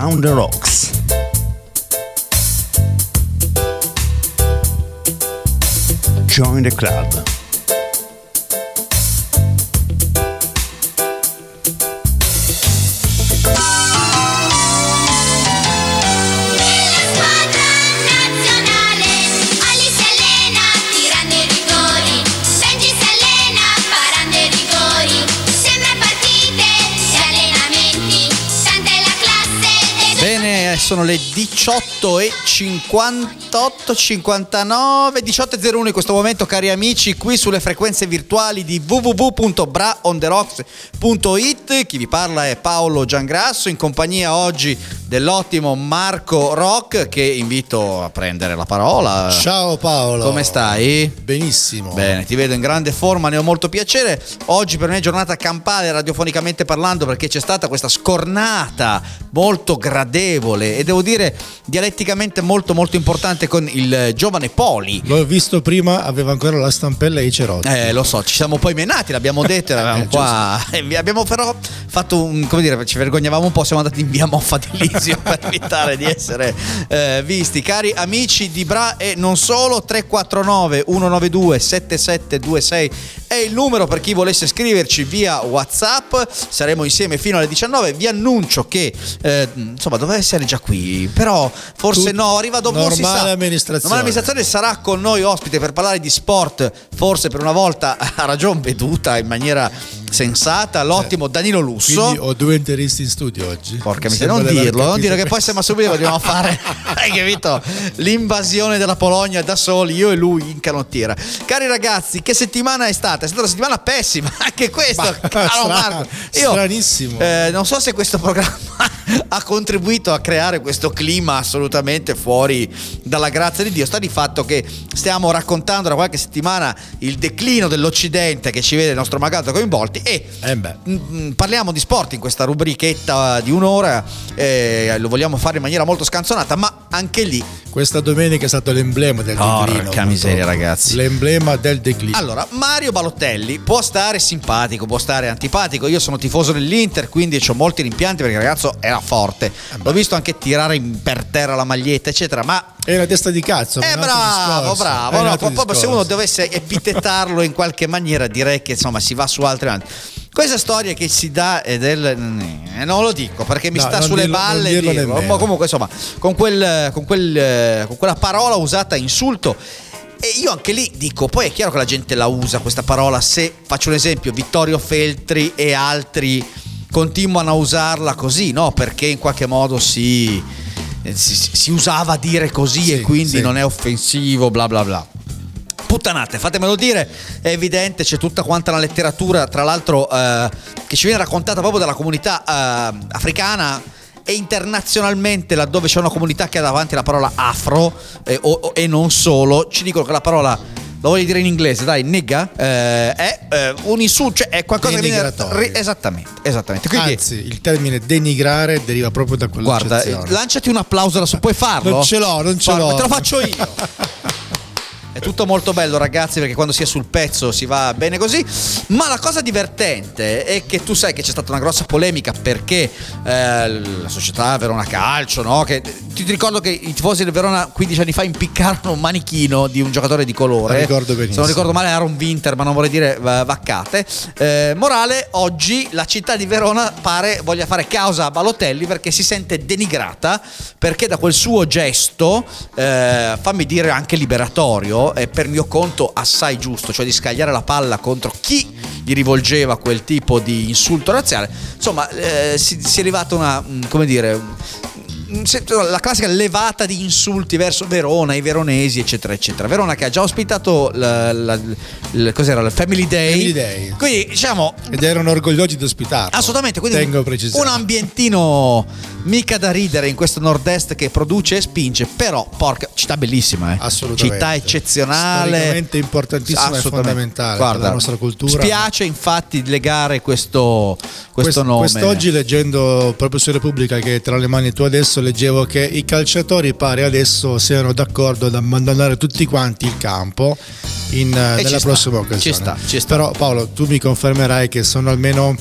on the rocks. Join the club. Sono le 18 e 58, 59, 18 e 01 in questo momento, cari amici, qui sulle frequenze virtuali di www.braontheRocks.it. Chi vi parla è Paolo Giangrasso, in compagnia oggi dell'ottimo Marco Rock, che invito a prendere la parola. Ciao Paolo. Come stai? Benissimo. Bene, ti vedo in grande forma, ne ho molto piacere. Oggi per me è giornata campale radiofonicamente parlando perché c'è stata questa scornata molto gradevole e devo dire dialetticamente molto molto importante con il giovane Poli. L'ho visto prima, aveva ancora la stampella e i cerotti. Eh, lo so, ci siamo poi menati, l'abbiamo detto, eravamo Eh, qua. E vi abbiamo però fatto un, come dire, ci vergognavamo un po', siamo andati in via Moffa di Lisio per evitare di essere eh, visti. Cari amici di Bra e non solo, 349 192 7726 è il numero per chi volesse scriverci via WhatsApp. Saremo insieme fino alle 19. Vi annuncio che eh, insomma doveva essere già qui, però forse Tu- no, arriva dopo non si normale sa. amministrazione. Normale amministrazione sarà con noi ospite per parlare di sport, forse per una volta a ragion veduta in maniera sensata, l'ottimo Danilo Lusso. Quindi ho due interisti in studio oggi. Porca Mi miseria, non dirlo, non dire che poi siamo subito dobbiamo fare, hai capito? L'invasione della Polonia da soli, io e lui in canottiera. Cari ragazzi, che settimana è stata? È stata una settimana pessima, anche questo, caro Marco. stranissimo. eh, non so se questo programma ha contribuito a creare questo clima assolutamente fuori dalla grazia di Dio. Sta di fatto che stiamo raccontando da qualche settimana il declino dell'Occidente che ci vede il nostro magato coinvolti e Eh beh. Mm, Parliamo di sport in questa rubrichetta di un'ora, eh, lo vogliamo fare in maniera molto scanzonata, ma anche lì. Questa domenica è stato l'emblema del Porca declino. purtroppo. miseria, ragazzi. L'emblema del declino. Allora, Mario Balotelli può stare simpatico, può stare antipatico. Io sono tifoso dell'Inter, quindi ho molti rimpianti perché il era forte. L'ho visto anche tirare per terra la maglietta, eccetera, ma È una testa di cazzo. Eh altro bravo, bravo. È un No, se uno dovesse epitetarlo in qualche maniera, direi che insomma si va su altri avanti. Questa storia che si dà è del. eh, Non lo dico perché mi No, sta sulle dirlo- balle dirlo. Ma comunque, insomma, con, quel, con, quel, eh, con quella parola usata insulto. E io anche lì dico, poi è chiaro che la gente la usa questa parola, se faccio un esempio, Vittorio Feltri e altri continuano a usarla così, no? Perché in qualche modo si, eh, si, si usava dire così Sì, e quindi sì. non è offensivo, bla bla bla. Puttanate, fatemelo dire, è evidente, c'è tutta quanta la letteratura, tra l'altro, eh, che ci viene raccontata proprio dalla comunità eh, africana e internazionalmente, laddove c'è una comunità che ha davanti la parola afro eh, o- o- e non solo, ci dicono che la parola, lo voglio dire in inglese, dai, nigga, eh, è eh, un insulto, cioè è qualcosa che viene... Esattamente, esattamente. Quindi, Anzi, il termine denigrare deriva proprio da guarda, quell'accezione. eh, lanciati un applauso puoi farlo? Non ce l'ho, non ce Guarda, l'ho. Te lo faccio io. È tutto molto bello ragazzi perché quando si è sul pezzo si va bene così, ma la cosa divertente è che tu sai che c'è stata una grossa polemica perché eh, la società Verona Calcio, no? che, ti ricordo che i tifosi del Verona 15 anni fa impiccarono un manichino di un giocatore di colore, La ricordo se benissimo. non ricordo male Aaron Winter ma non vorrei dire va- vaccate, Eh, morale oggi la città di Verona pare voglia fare causa a Balotelli perché si sente denigrata perché da quel suo gesto, eh, fammi dire anche liberatorio, e per mio conto assai giusto, cioè di scagliare la palla contro chi gli rivolgeva quel tipo di insulto razziale, insomma eh, si, si è arrivata una, mm, come dire, la classica levata di insulti verso Verona, i veronesi, eccetera, eccetera. Verona che ha già ospitato la- la- il, cos'era, il Family Day. Family Day. Quindi diciamo Ed erano orgogliosi di ospitarlo. Assolutamente, quindi Tengo un, un ambientino mica da ridere in questo nord-est che produce e spinge, però porca città bellissima, eh. Assolutamente. Città eccezionale. Storicamente importantissima e Assolutamente. fondamentale Guarda, per la nostra cultura. Spiace infatti legare questo, questo Quest- nome. Quest'oggi leggendo proprio su Repubblica che è tra le mani tu adesso leggevo che i calciatori pare adesso siano d'accordo ad abbandonare tutti quanti il campo in, ci nella sta, prossima ci occasione. sta, ci sta. Però Paolo tu mi confermerai che sono almeno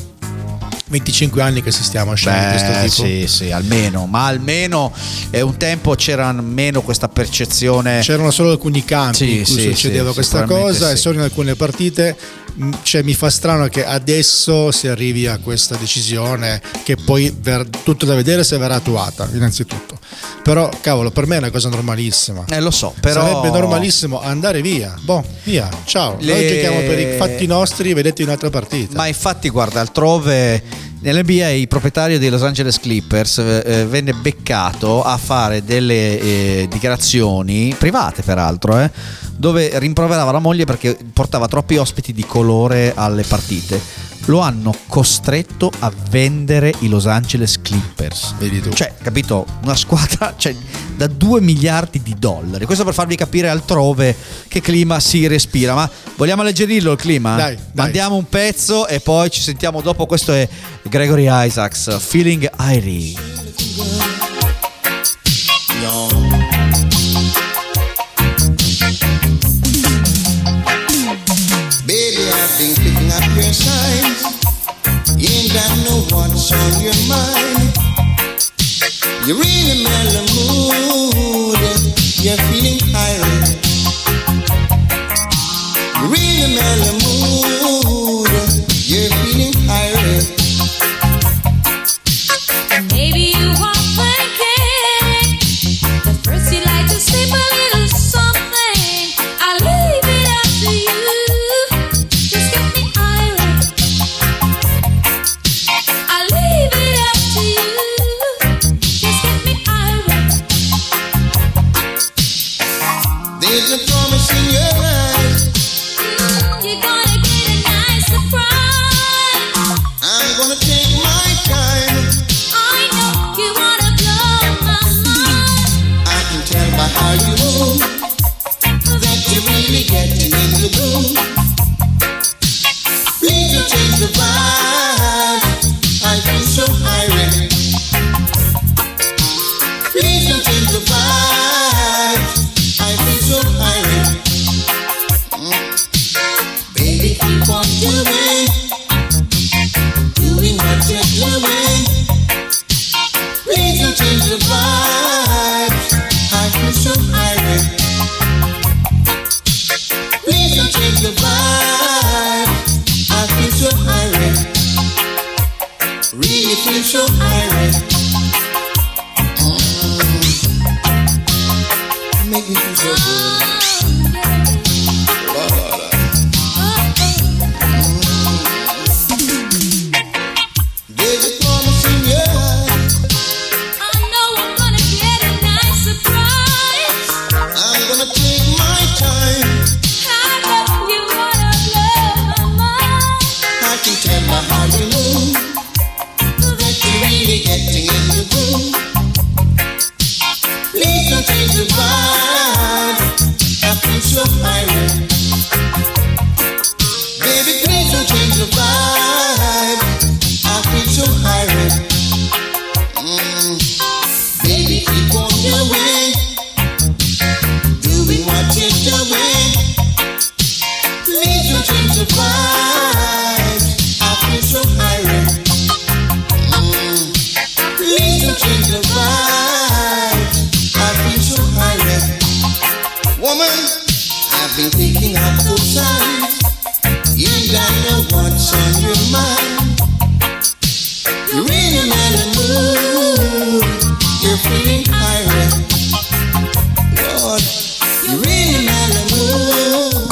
25 anni che assistiamo a scene di questo Beh, tipo. sì, sì, almeno, ma almeno è un tempo c'era meno questa percezione. C'erano solo alcuni campi Sì, in cui sì, succedeva sì, questa cosa e solo in alcune partite cioè, mi fa strano che adesso si arrivi a questa decisione che poi ver- tutto da vedere se verrà attuata innanzitutto. Però cavolo per me è una cosa normalissima. Eh, lo so, però sarebbe normalissimo andare via. Boh via ciao. Le- noi giochiamo per i fatti nostri vedete un'altra partita. Ma infatti, guarda, altrove nell'NBA il proprietario dei Los Angeles Clippers eh, eh, venne beccato a fare delle eh, dichiarazioni private, peraltro, eh, dove rimproverava la moglie perché portava troppi ospiti di colore alle partite. Lo hanno costretto a vendere i Los Angeles Clippers. vedi tu Cioè, capito? Una squadra cioè, da 2 miliardi di dollari. Questo per farvi capire altrove che clima si respira. Ma vogliamo alleggerirlo il clima? Dai, dai. Mandiamo un pezzo e poi ci sentiamo dopo. Questo è Gregory Isaacs, Feeling Irie. What's on your mind. You're in a mellow mood. You're feeling irate. You're in a mellow mood.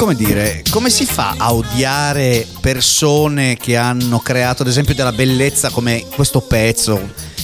Come dire, come si fa a odiare persone che hanno creato, ad esempio, della bellezza come questo pezzo?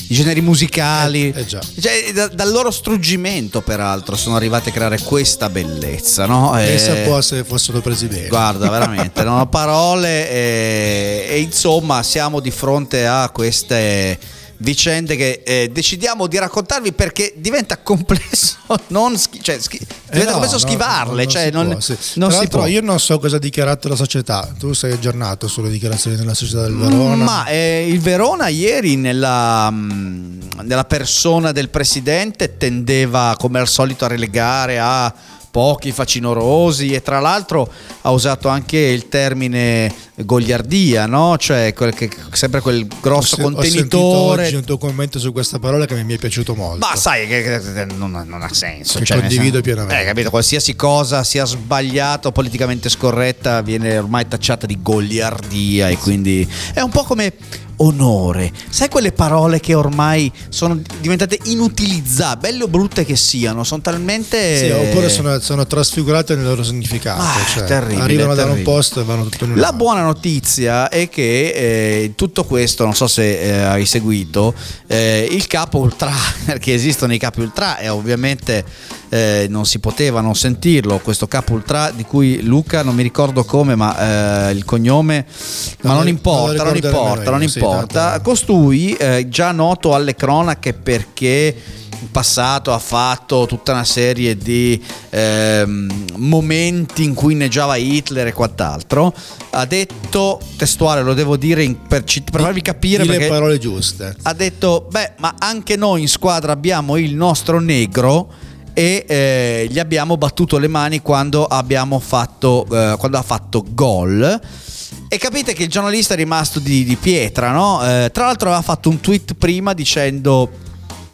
I generi musicali, Eh, eh. Cioè, da- dal loro struggimento, peraltro, sono arrivati a creare questa bellezza, no? pensa Eh, un po' se fossero presi bene Guarda, veramente, non ho parole e, e insomma siamo di fronte a queste vicende che eh, decidiamo di raccontarvi perché diventa complesso non schi- cioè, schi- Eh diventa no, complesso no, schivarle, non cioè non, può, sì. non si può. io non so cosa ha dichiarato la società tu sei aggiornato sulle dichiarazioni della società del Verona Ma eh, il Verona ieri nella, mh, nella persona del presidente tendeva come al solito a relegare a pochi facinorosi e tra l'altro ha usato anche il termine gogliardia, no? Cioè quel che- sempre quel grosso Ho se- Ho contenitore. sentito oggi un tuo commento su questa parola che mi è piaciuto molto. Ma sai che, che- non, ha- non ha senso. Che cioè, condivido pienamente. Eh, capito? Qualsiasi cosa sia sbagliata o politicamente scorretta viene ormai tacciata di goliardia e quindi è un po' come onore. Sai quelle parole che ormai sono diventate inutilizzabili, belle o brutte che siano, sono talmente... Sì, oppure sono, sono trasfigurate nel loro significato. Ah, cioè, terribile, arrivano da un terribile. posto e vanno tutto in un La altro. buona notizia è che eh, tutto questo, non so se eh, hai seguito, eh, il capo ultra, perché esistono i capi ultra e ovviamente eh, non si poteva non sentirlo, questo capo ultra di cui Luca non mi ricordo come, ma eh, il cognome, ma Non non importa, non non importa, non sì, importa. tanto- Costui, eh, già noto alle cronache perché in passato ha fatto tutta una serie di ehm, momenti in cui inneggiava Hitler e quant'altro. Ha detto, testuale, lo devo dire in- per, ci- per farvi capire le parole giuste. ha detto, beh, ma anche noi in squadra abbiamo il nostro negro e eh, gli abbiamo battuto le mani quando abbiamo fatto eh, quando ha fatto gol. E capite che il giornalista è rimasto di, di pietra, no? Eh, tra l'altro aveva fatto un tweet prima dicendo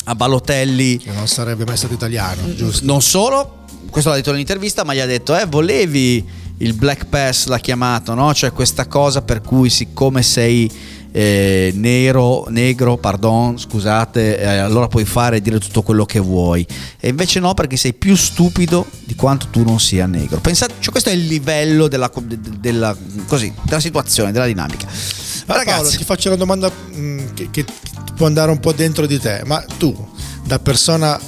a Balotelli Che non sarebbe mai stato italiano, giusto? non solo, questo l'ha detto nell'intervista, ma gli ha detto: Eh, volevi il Black Pass, l'ha chiamato, no? Cioè questa cosa per cui, siccome sei eh, nero, negro, pardon, scusate, eh, allora puoi fare e dire tutto quello che vuoi. E invece no, perché sei più stupido di quanto tu non sia negro. Pensate, cioè, questo è il livello della, de- della- così, della situazione, della dinamica. Ma Paolo, Ragazzi, ti faccio una domanda mh, che, che può andare un po' dentro di te. Ma tu, da persona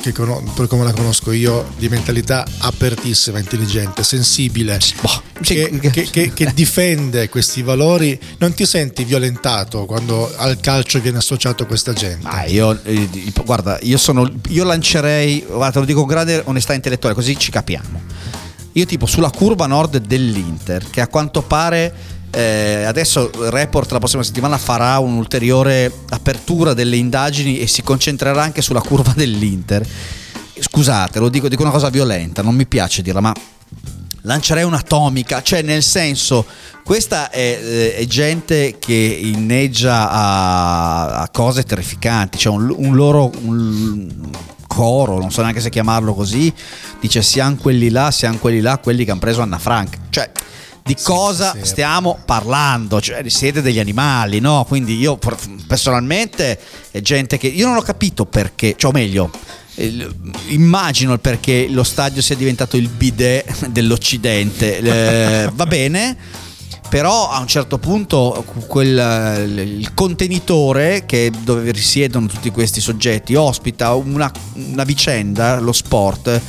che cono- per come la conosco io, di mentalità apertissima, intelligente, sensibile, Boh, che- che- che- che difende questi valori, non ti senti violentato quando al calcio viene associato questa gente? Ma io, eh, guarda, io sono. Io lancerei, guarda, te lo dico con grande onestà intellettuale, così ci capiamo. Io, tipo, sulla curva nord dell'Inter, che a quanto pare. Eh, adesso il report la prossima settimana farà un'ulteriore apertura delle indagini e si concentrerà anche sulla curva dell'Inter. Scusate, lo dico, dico una cosa violenta, non mi piace dirla, ma lancerei un'atomica, cioè nel senso, questa è, eh, è gente che inneggia a, a cose terrificanti, cioè un, un loro un coro, non so neanche se chiamarlo così, dice siamo quelli là, siamo quelli là, quelli che hanno preso Anna Frank, cioè di cosa sì. stiamo parlando? Cioè, siete degli animali, no? Quindi io per- personalmente è gente che io non ho capito perché, cioè o meglio, immagino il perché lo stadio sia diventato il bidet dell'Occidente. Eh, va bene, però a un certo punto quel, il contenitore che dove risiedono tutti questi soggetti ospita una, una vicenda, lo sport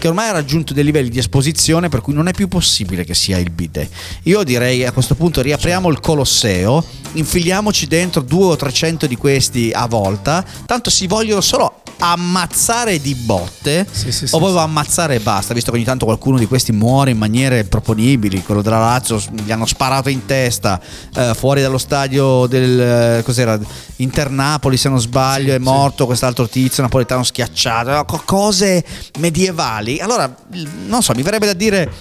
che ormai ha raggiunto dei livelli di esposizione per cui non è più possibile che sia il bidet. Io direi a questo punto riapriamo il Colosseo, infiliamoci dentro due o trecento di questi a volta, tanto si vogliono solo ammazzare di botte Sì, sì, o a ammazzare e basta, visto che ogni tanto qualcuno di questi muore in maniere proponibili, quello della Lazio gli hanno sparato in testa eh, fuori dallo stadio del eh, cos'era Internapoli se non sbaglio, è morto quest'altro tizio napoletano schiacciato, cose medievali. Allora, non so, mi verrebbe da dire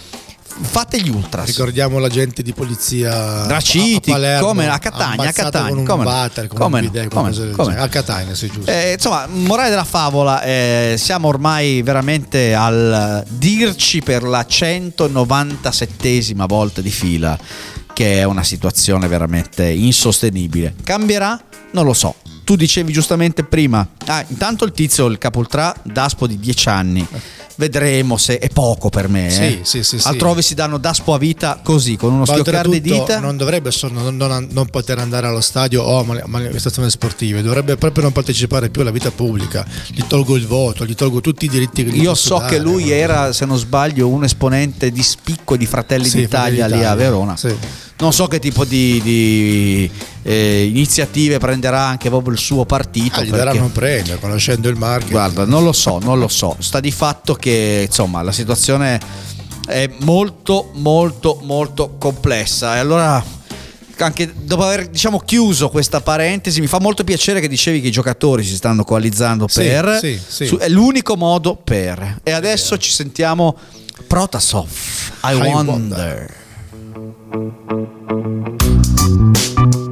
fate gli ultras. Ricordiamo l'agente di polizia Draciti, a Palermo, come a Catania, a Catania, con come water, con Come bidet, Come Come no? a Catania, sì, giusto. Eh, insomma, morale della favola, eh, siamo ormai veramente al dirci per la 197esima volta di fila che è una situazione veramente insostenibile. Cambierà? Non lo so. Tu dicevi giustamente prima, ah, intanto il tizio, il capultrà, daspo di 10 anni. Vedremo se è poco per me. Sì, eh. sì, sì. Altrove si danno daspo a vita così, con uno schioccare di dita. non dovrebbe non, non- non poter andare allo stadio o a mani- manifestazioni sportive, dovrebbe proprio non partecipare più alla vita pubblica. Gli tolgo il voto, gli tolgo tutti i diritti che gli Io so dare. che lui era, se non sbaglio, un esponente di spicco di Fratelli d'Italia Fratelli lì a d'Italia. Verona. Sì. Non so che tipo di, di, eh, iniziative prenderà anche proprio il suo partito. Ah, gli perché- daranno un premio, conoscendo il marchio. Guarda, non lo so, non lo so. Sta di fatto che insomma la situazione è molto, molto, molto complessa. E allora anche dopo aver diciamo chiuso questa parentesi, mi fa molto piacere che dicevi che i giocatori si stanno coalizzando Sì, per. sì, sì. su- è l'unico modo per. E adesso ci sentiamo Protasov. I, I wonder. wonder. Thank you.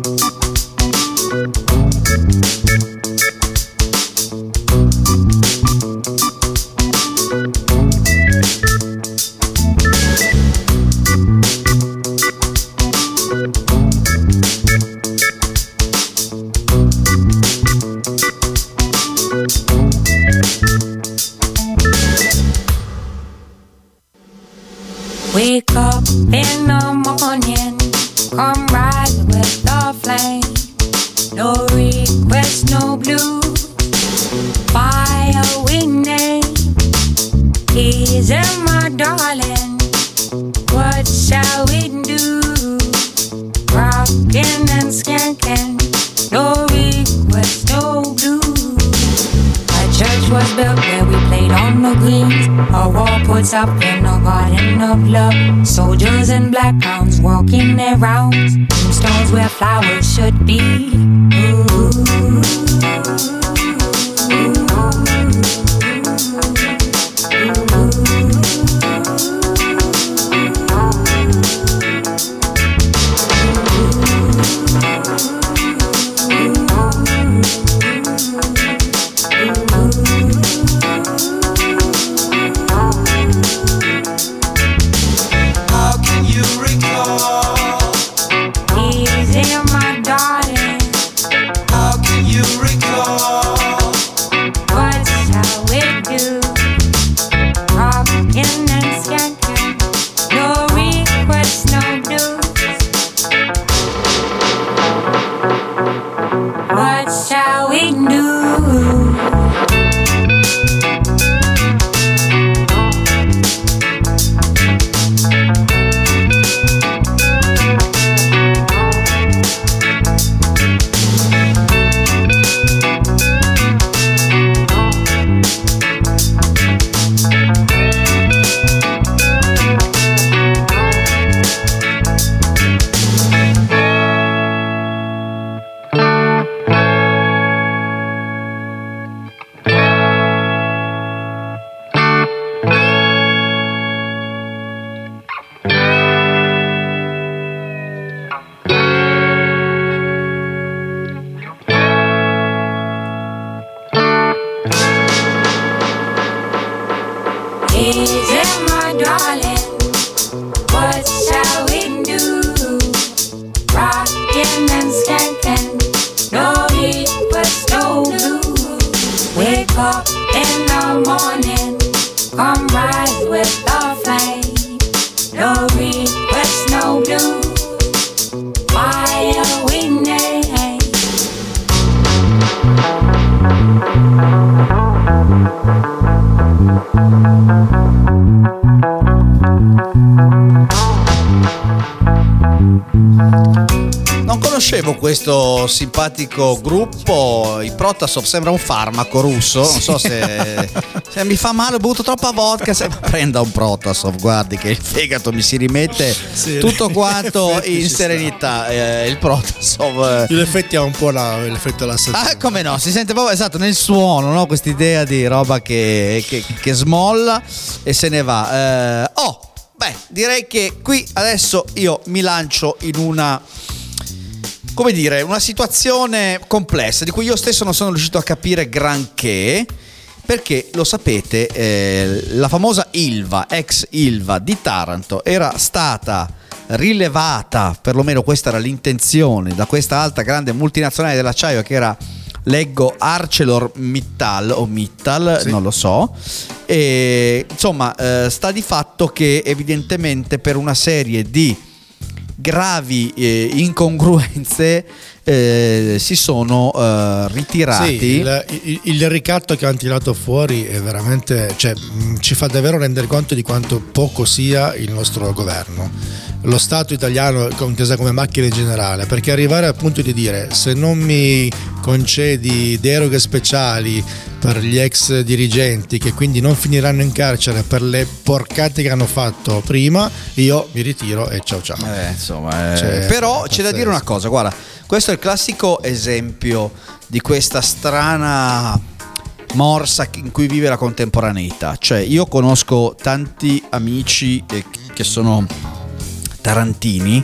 A wall puts up in a garden of love. Soldiers and black hounds walking their rounds. Tombstones where flowers should be. How questo simpatico gruppo. I Protasov sembra un farmaco russo. Non so se, se mi fa male, ho bevuto troppa vodka. Se, prenda un Protasov, guardi che il fegato mi si rimette Sì, tutto quanto in serenità. Eh, il Protasov. eh, In effetti ha un po' la- l'effetto dell'assassino. Ah, come no, si sente proprio esatto nel suono, no? Quest'idea di roba che, che- che smolla e se ne va. Eh, oh, beh, direi che qui adesso io mi lancio in una. Come dire, una situazione complessa di cui io stesso non sono riuscito a capire granché. Perché lo sapete, eh, la famosa Ilva, ex Ilva di Taranto, era stata rilevata, perlomeno questa era l'intenzione, da questa altra grande multinazionale dell'acciaio che era, leggo, ArcelorMittal o Mittal, Sì. non lo so. E, insomma, eh, sta di fatto che evidentemente per una serie di gravi eh, incongruenze eh, si sono eh, ritirati. Sì, il, il- il ricatto che hanno tirato fuori è veramente, cioè, mh, ci fa davvero rendere conto di quanto poco sia il nostro governo, lo Stato italiano intesa come macchina in generale, perché arrivare al punto di dire se non mi concedi deroghe speciali per gli ex dirigenti che quindi non finiranno in carcere per le porcate che hanno fatto prima, io mi ritiro e ciao ciao. Eh, insomma, eh, Cioè, però c'è da dire una cosa, guarda, questo è il classico esempio di questa strana morsa in cui vive la contemporaneità. Cioè, io conosco tanti amici che sono tarantini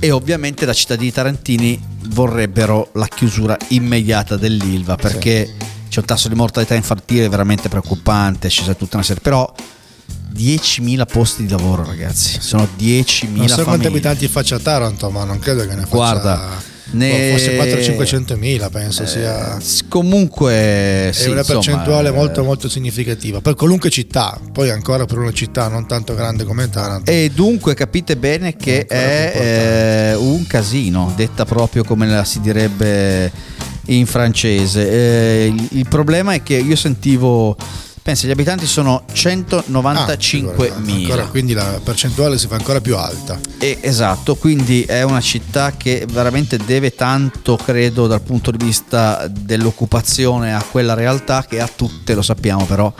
e ovviamente da cittadini tarantini vorrebbero la chiusura immediata dell'Ilva perché c'è un tasso di mortalità infantile veramente preoccupante, c'è tutta una serie, però 10.000 posti di lavoro ragazzi, sono 10.000 Non so quanti abitanti faccia Taranto, ma non credo che ne faccia. Guarda, ne- boh, forse 400-500 mila, penso sia. Eh, comunque È sì, una insomma, percentuale eh, molto molto significativa per qualunque città, poi ancora per una città non tanto grande come Taranto. E dunque capite bene che più è eh, un casino, detta proprio come la si direbbe in francese. Eh, il, il problema è che io sentivo, pensa, gli abitanti sono Ah, figurati, 195.000. ancora, quindi la percentuale si fa ancora più alta. E- esatto, quindi è una città che veramente deve tanto, credo, dal punto di vista dell'occupazione a quella realtà che ha tutte, lo sappiamo però.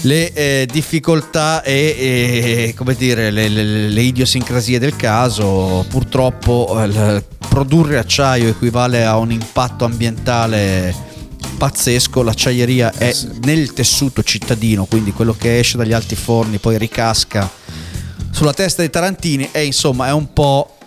Le eh, difficoltà e, e, come dire, le, le- le idiosincrasie del caso, purtroppo eh, produrre acciaio equivale a un impatto ambientale pazzesco, l'acciaieria è nel tessuto cittadino, quindi quello che esce dagli alti forni poi ricasca sulla testa dei tarantini e insomma è un po'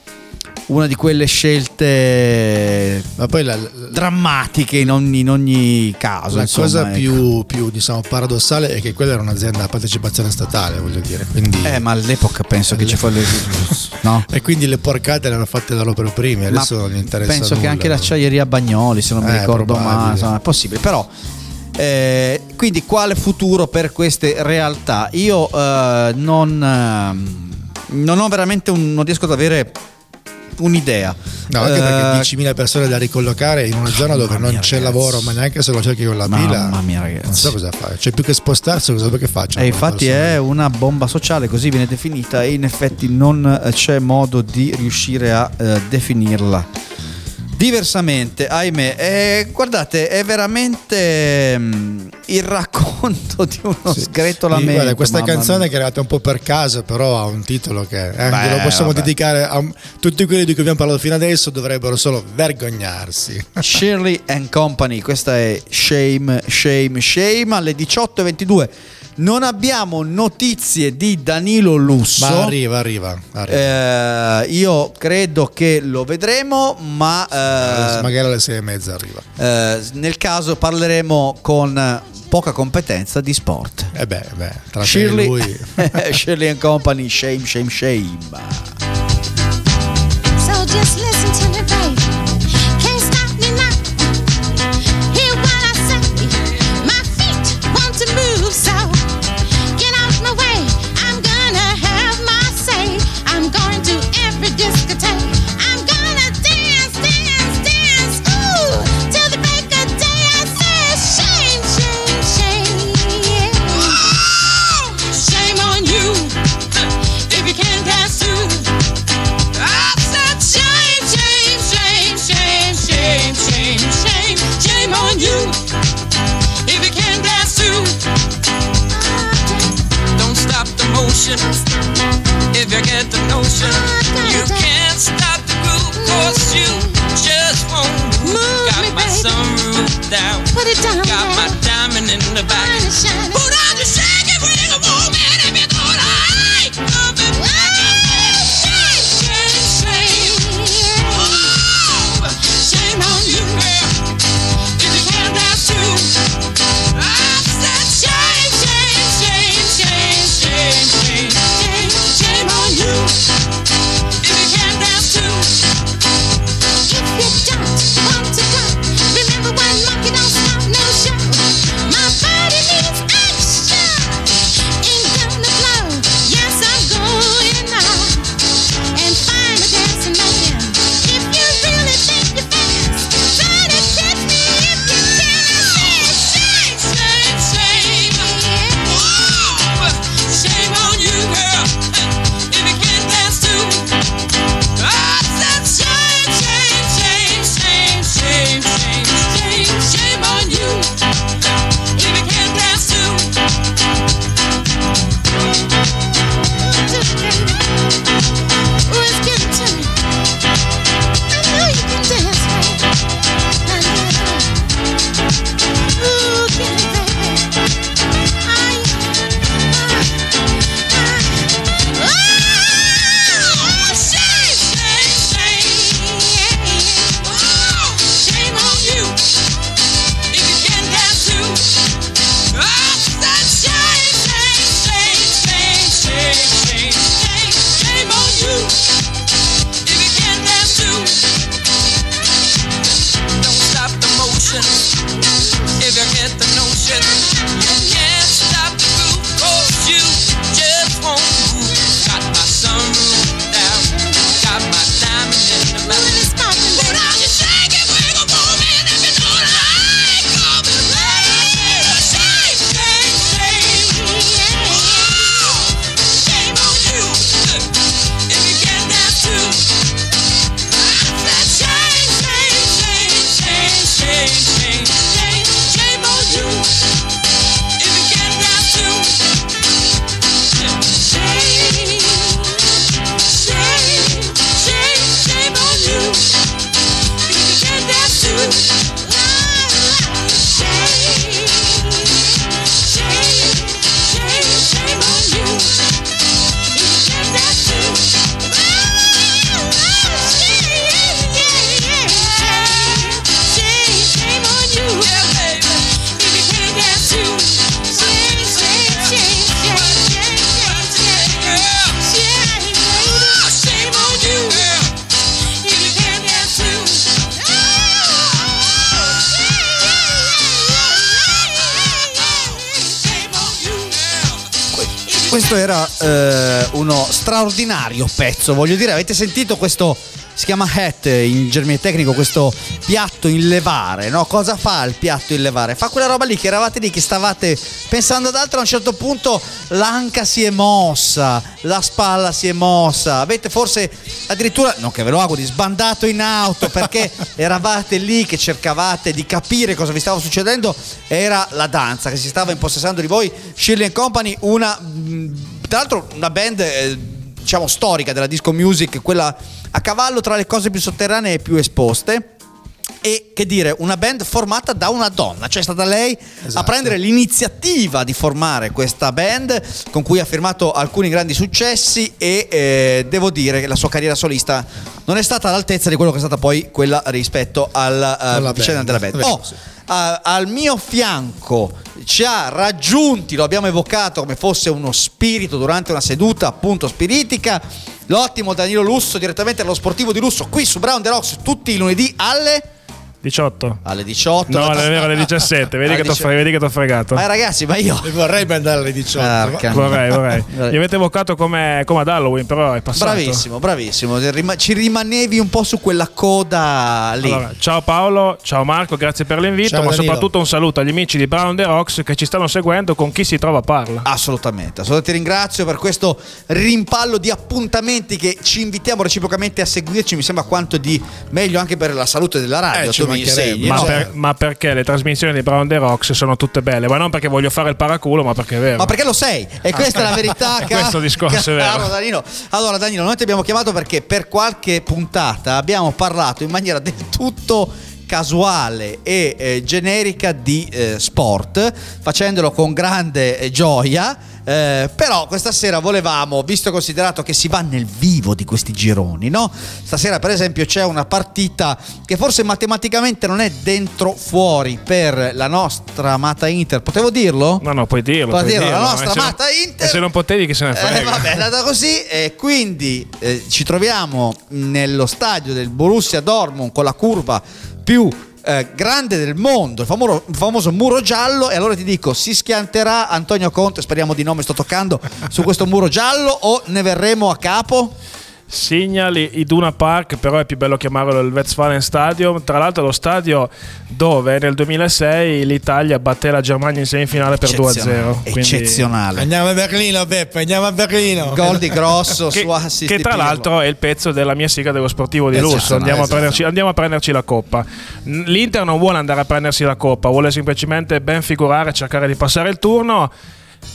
una di quelle scelte Ma poi la, drammatiche in ogni, in ogni caso. la insomma, cosa ecco. più, più, diciamo, paradossale è che quella era un'azienda a partecipazione statale, voglio dire. Quindi, Eh, ma all'epoca penso che ci fosse. No? E quindi le porcate le hanno fatte da loro per primi, adesso Ma non interessa. penso che nulla. anche l'acciaieria Bagnoli, se non mi Eh, ricordo male, insomma, è possibile. Però, eh, quindi, quale futuro per queste realtà? Io eh, non, ehm, non ho veramente un, non riesco ad avere un'idea. No, anche Eh, perché 10.000 persone da ricollocare in una zona dove mamma non c'è ragazzi. lavoro, ma neanche se lo cerchi con la Mamma pila. mia, ragazzi. Non so cosa fare. C'è più che spostarsi, cosa vuoi che faccia? E infatti è una bomba sociale, così viene definita, e in effetti non c'è modo di riuscire a eh, definirla. Diversamente, ahimè, eh, guardate, è veramente mm, il racconto di uno sgretolamento. Guarda, questa canzone mia. che è arrivata un po' per caso, però ha un titolo che eh, Beh, glielo possiamo vabbè. dedicare a tutti quelli di cui abbiamo parlato fino adesso, dovrebbero solo vergognarsi. Shirley and Company, questa è Shame, Shame, Shame alle 18.22. Non abbiamo notizie di Danilo Lusso. Ma arriva, arriva. arriva. Eh, io credo che lo vedremo, ma eh, Magari alle sei e mezza arriva. eh, nel caso parleremo con poca competenza di sport. E beh, beh, tra e Shirley, lui. Shirley and Company, shame, shame, shame. So boca straordinario pezzo, voglio dire, avete sentito questo, si chiama hat in germine tecnico, questo piatto in levare, no? Cosa fa il piatto in levare? Fa quella roba lì che eravate lì, che stavate pensando ad altro, a un certo punto l'anca si è mossa, la spalla si è mossa, avete forse addirittura, non che ve lo auguri, sbandato in auto perché eravate lì che cercavate di capire cosa vi stava succedendo, era la danza che si stava impossessando di voi, Shirley Company, una, mh, tra l'altro una band... eh, diciamo storica della disco music, quella a cavallo tra le cose più sotterranee e più esposte. E che dire, una band formata da una donna, cioè è stata lei a Esatto. prendere l'iniziativa di formare questa band con cui ha firmato alcuni grandi successi e eh, devo dire che la sua carriera solista non è stata all'altezza di quello che è stata poi quella rispetto alla eh, Alla vicenda band. della band. Oh. A- al mio fianco ci ha raggiunti, lo abbiamo evocato come fosse uno spirito durante una seduta appunto spiritica. L'ottimo Danilo Lusso direttamente dallo sportivo di Lusso qui su Brown The Rocks tutti i lunedì alle 18. alle 18. No, non è vero, alle 17. Vedi, Alle che t'ho 18. fre- vedi che t'ho fregato. Ma ragazzi, ma io vorrei mandare alle 18. ma- Porca. Vorrei, vorrei. Li avete evocato come, come ad Halloween, però è passato. Bravissimo, bravissimo. Ci rimanevi un po' su quella coda lì. Allora, ciao Paolo, ciao Marco, grazie per l'invito, Ciao, ma Danilo. soprattutto un saluto agli amici di Brown The Rocks che ci stanno seguendo con chi si trova parla. Assolutamente, assolutamente ti ringrazio per questo rimpallo di appuntamenti che ci invitiamo reciprocamente a seguirci, mi sembra quanto di meglio anche per la salute della radio, Eh, mi insegni. Ma, no? per- ma perché le trasmissioni di Brown The Rocks sono tutte belle? Ma non perché voglio fare il paraculo, ma perché è vero. Ma perché lo sei? E questa è la verità. Ca- questo discorso, è vero. caro Danilo. Allora, Danilo, noi ti abbiamo chiamato perché per qualche puntata abbiamo parlato in maniera del tutto casuale e eh, generica di eh, sport, facendolo con grande eh, gioia. eh, però questa sera volevamo, visto e considerato che si va nel vivo di questi gironi, no? Stasera, per esempio, c'è una partita che forse matematicamente non è dentro fuori per la nostra amata Inter. Potevo dirlo? No, no, puoi dirlo. Puoi puoi dirlo, la dirlo. nostra E se non- amata Inter. E se non potevi, chi se ne frega. Eh, vabbè, è andata così e quindi eh, ci troviamo nello stadio del Borussia Dortmund con la curva più eh, grande del mondo, il famoso, il famoso muro giallo e allora ti dico, si schianterà Antonio Conte, speriamo di no, mi sto toccando, su questo muro giallo o ne verremo a capo? Signali Iduna Park, però è più bello chiamarlo il Westfalen Stadium. Tra l'altro, lo stadio dove nel 2006 l'Italia batté la Germania in semifinale per 2-0. Quindi- Eccezionale. Andiamo a Berlino, Beppe, andiamo a Berlino. Gol di grosso Che, su assist che tra l'altro è il pezzo della mia sigla dello sportivo di Esatto, lusso. Andiamo, esatto. a prenderci, andiamo a prenderci la coppa. L'Inter non vuole andare a prendersi la coppa, vuole semplicemente ben figurare, cercare di passare il turno.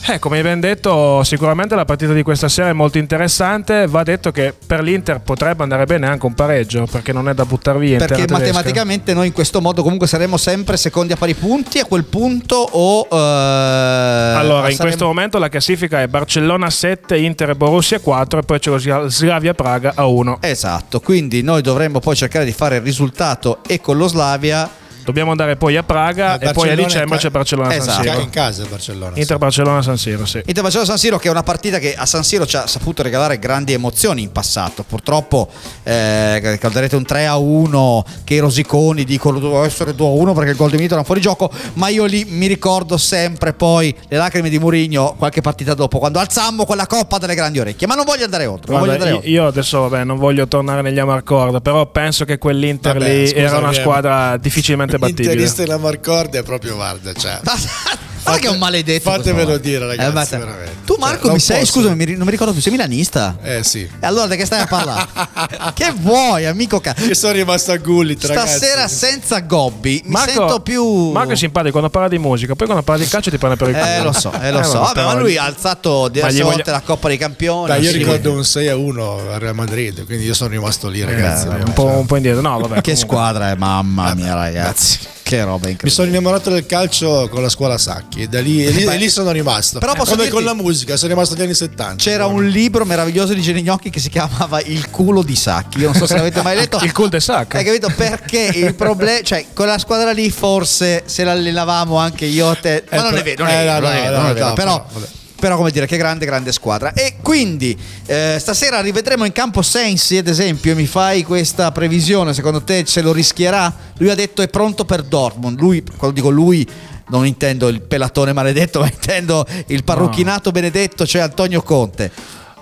Eh, come ben detto, sicuramente la partita di questa sera è molto interessante. Va detto che per l'Inter potrebbe andare bene anche un pareggio, perché non è da buttare via. in Perché matematicamente noi in questo modo comunque saremo sempre secondi a pari punti a quel punto o... eh, Allora, in saremo- questo momento la classifica è Barcellona 7, Inter e Borussia 4 e poi c'è lo Sla- Slavia Praga a 1. Esatto, quindi noi dovremmo poi cercare di fare il risultato e con lo Slavia Dobbiamo andare poi a Praga e poi a dicembre c'è Barcellona San Esatto. Siro. in casa Barcellona. Inter Barcellona San Siro, sì. Inter Barcellona San Siro che è una partita che a San Siro ci ha saputo regalare grandi emozioni in passato. Purtroppo eh, ricorderete un 3 a 1 che i rosiconi dicono doveva essere 2 a 1 perché il gol di Milito era fuori gioco, ma io lì mi ricordo sempre poi le lacrime di Murigno qualche partita dopo quando alzammo quella coppa delle grandi orecchie, ma non voglio andare oltre, Guarda, voglio andare io, oltre. io adesso vabbè, non voglio tornare negli Amarcord, però penso che quell'Inter Vabbè, lì era una squadra difficilmente battibile. Interista in Amarcord è proprio guarda, cioè. Guarda che è un maledetto. Qua. dire, ragazzi, Eh, veramente. Tu Marco Cioè, mi sei, posso. scusami, mi ri- non mi ricordo più, sei milanista? Eh sì. E allora di che stai a parlare? che vuoi, amico ca- Io sono rimasto a Gullit, ragazzi. Stasera senza Gobbi mi Marco, sento più. Marco è simpatico quando parla di musica, poi quando parla di calcio ti prende per il culo. Eh lo so, eh, lo so. vabbè, ma lui ha alzato diverse gli volte voglio- la Coppa dei Campioni. Dai, io Sì. ricordo un 6 a 1 a Real Madrid, quindi io sono rimasto lì, ragazzi. Eh, vabbè, un, po', cioè. un po' indietro. No, vabbè. Che comunque. squadra è, mamma mia, ragazzi. Che roba Mi incredibile. sono innamorato del calcio con la scuola Sacchi e da lì, e lì, e lì sono rimasto. Però posso Come dirti- con la musica, sono rimasto agli anni 70. C'era un libro meraviglioso di Geni Gnocchi che si chiamava Il culo di Sacchi. Io non so se l'avete mai letto. Il cul de sac. Hai capito perché il problema, cioè quella squadra lì forse se l'allenavamo anche io e te, ma Eh, non è vero, non è eh, vero, no, non è no, vero, non è no, vero, no, però, però, vabbè. Però come dire che grande grande squadra e quindi eh, stasera rivedremo in campo Sensi ad esempio mi fai questa previsione secondo te ce lo rischierà? Lui ha detto è pronto per Dortmund lui quando dico lui non intendo il pelatone maledetto, ma intendo il parrucchinato benedetto, cioè Antonio Conte.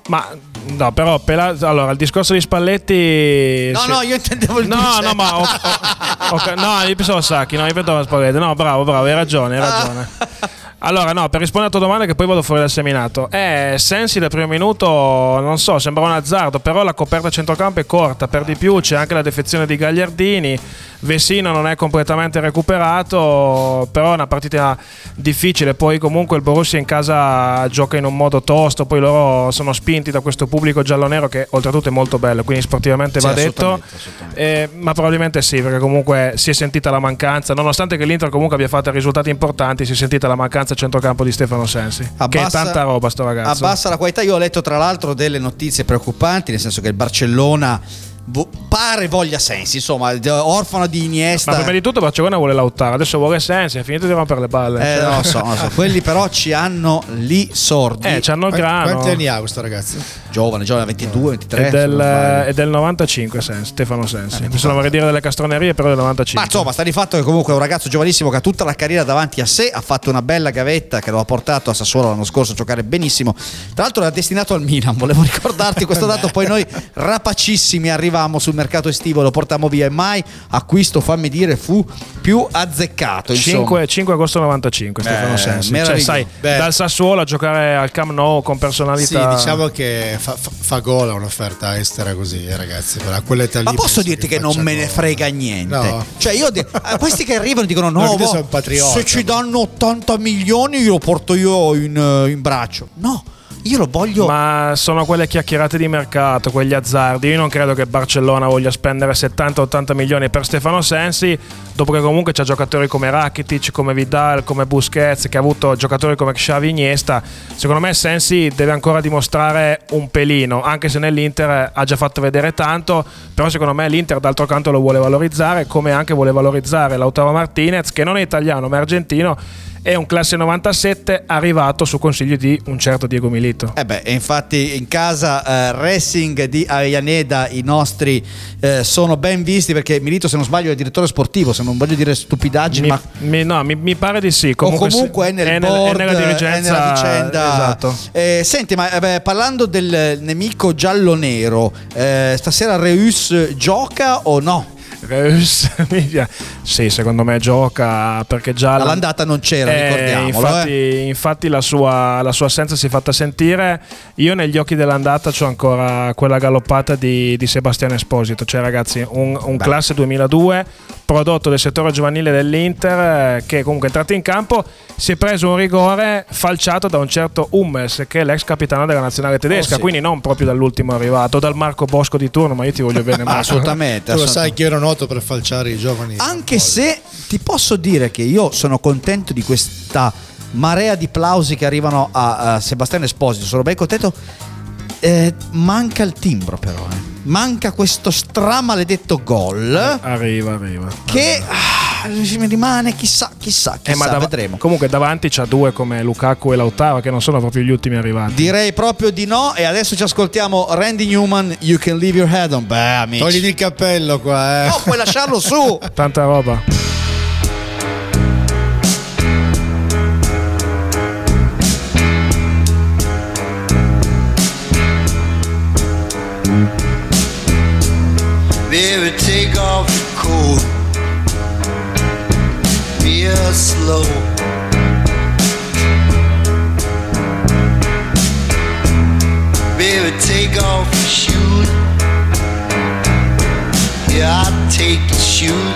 Ma no, però Pela- allora il discorso di Spalletti. No, sì. no, io intendevo il No, Duce. no, ma ho- ho- ok, no, io pensavo a Sacchi, no, io pensavo a Spalletti. No, bravo, bravo, hai ragione, hai ragione. Allora, no, per rispondere alla tua domanda, che poi vado fuori dal seminato. Eh, Sensi del primo minuto, non so, sembra un azzardo, però la coperta centrocampo è corta. Per di più c'è anche la defezione di Gagliardini. Vessino non è completamente recuperato, però è una partita difficile. Poi, comunque, il Borussia in casa gioca in un modo tosto. Poi loro sono spinti da questo pubblico giallo-nero che, oltretutto, è molto bello. Quindi, sportivamente Sì, va detto. assolutamente, assolutamente. Eh, ma probabilmente sì, perché comunque si è sentita la mancanza, nonostante che l'Inter comunque abbia fatto risultati importanti, si è sentita la mancanza a centrocampo di Stefano Sensi. che è Abbassa- tanta roba sto ragazzo. Abbassa la qualità. Io ho letto tra l'altro delle notizie preoccupanti, nel senso che il Barcellona vo- pare voglia Sensi, insomma, orfano di Iniesta. Ma prima di tutto Barcellona vuole Lautaro, adesso vuole Sensi, è finito di rompere le balle. Eh, Cioè- non lo so, non lo so. Quelli però ci hanno lì sordi. Eh, c'hanno il Quanti- grano. Quanti anni ha questo ragazzo? Giovane, giovane, 22, 23. È del, è del 95 Sensi, Stefano Sensi. Mi sono vorrei dire delle castronerie, però è del 95. Ma insomma, sta di fatto che comunque è un ragazzo giovanissimo che ha tutta la carriera davanti a sé, ha fatto una bella gavetta che lo ha portato a Sassuolo l'anno scorso a giocare benissimo. Tra l'altro era destinato al Milan, volevo ricordarti questo dato, poi noi rapacissimi arrivammo sul mercato estivo, lo portammo via e mai acquisto, fammi dire, fu più azzeccato. Insomma. 5, 5 agosto 95 Stefano Eh, Sensi. Cioè, sai, Beh. dal Sassuolo a giocare al Camp Nou con Sì, personalità. diciamo che fa, fa- fa gola un'offerta estera così, eh, ragazzi. Ma posso dirti che non faccia me ne frega niente? No. Cioè, io a questi che arrivano dicono: No, No, che patriota, se ci ma- danno 80 milioni, io lo porto io in, eh, in braccio. No, io lo voglio. Ma sono quelle chiacchierate di mercato, quegli azzardi. Io non credo che Barcellona voglia spendere 70-80 milioni per Stefano Sensi, dopo che comunque c'ha giocatori come Rakitic, come Vidal, come Busquets, che ha avuto giocatori come Xavi Iniesta. Secondo me Sensi deve ancora dimostrare un pelino, anche se nell'Inter ha già fatto vedere tanto, però secondo me l'Inter d'altro canto lo vuole valorizzare, come anche vuole valorizzare Lautaro Martinez, che non è italiano ma è argentino. È un classe 97 arrivato su consiglio di un certo Diego Milito. Eh beh, e infatti in casa eh, Racing di Avellaneda i nostri eh, sono ben visti perché Milito se non sbaglio è direttore sportivo, se non voglio dire stupidaggini, Mi, ma mi- no, mi, mi pare di sì. o Comunque, comunque è nel nel- board, nella dirigenza. è nella vicenda. Esatto. Eh, senti, ma eh, beh, parlando del nemico giallo-nero, eh, stasera Reus gioca o no? Reus. sì, secondo me gioca perché già. la- All'andata non c'era, Eh, ricordiamolo. Infatti, eh. infatti la, sua, la sua assenza si è fatta sentire. Io negli occhi dell'andata ho ancora quella galoppata di, di Sebastiano Esposito. Cioè, ragazzi, un, un classe 2002, prodotto del settore giovanile dell'Inter, eh, che comunque è entrato in campo. Si è preso un rigore falciato da un certo Hummels, che è l'ex capitano della nazionale tedesca. Oh, sì. Quindi non proprio dall'ultimo arrivato, dal Marco Bosco di turno. Ma io ti voglio bene, Marco. Assolutamente. Tu lo assolutamente. sai che io ero noto per falciare i giovani. Anche se ti posso dire che io sono contento di questa marea di plausi che arrivano a, a Sebastiano Esposito, sono ben contento. Eh, manca il timbro però, eh. manca questo stramaledetto gol Arriva, arriva. che ah, mi rimane chissà, chissà, Eh, ma chissà, dav- vedremo. Comunque davanti c'ha due come Lukaku e Lautaro che non sono proprio gli ultimi arrivati. Direi proprio di no e adesso ci ascoltiamo Randy Newman, You Can Leave Your Head On. Beh, amici. Togliti il cappello qua, eh. No, puoi lasciarlo su. Tanta roba. Slow. Baby, take off your shoes. Yeah, I'll take your shoes.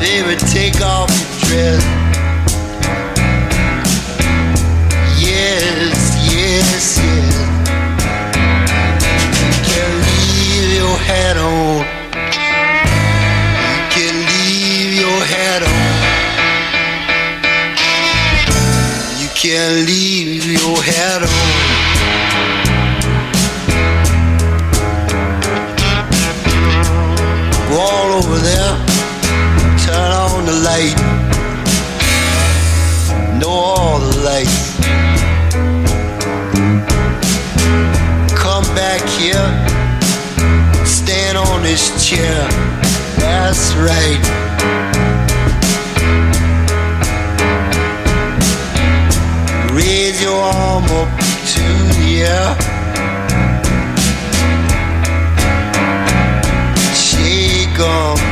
Baby, take off your dress. Can leave your hat on. Go all over there. Turn on the light. Know all the lights. Come back here. Stand on this chair. just right. yeah. She gone.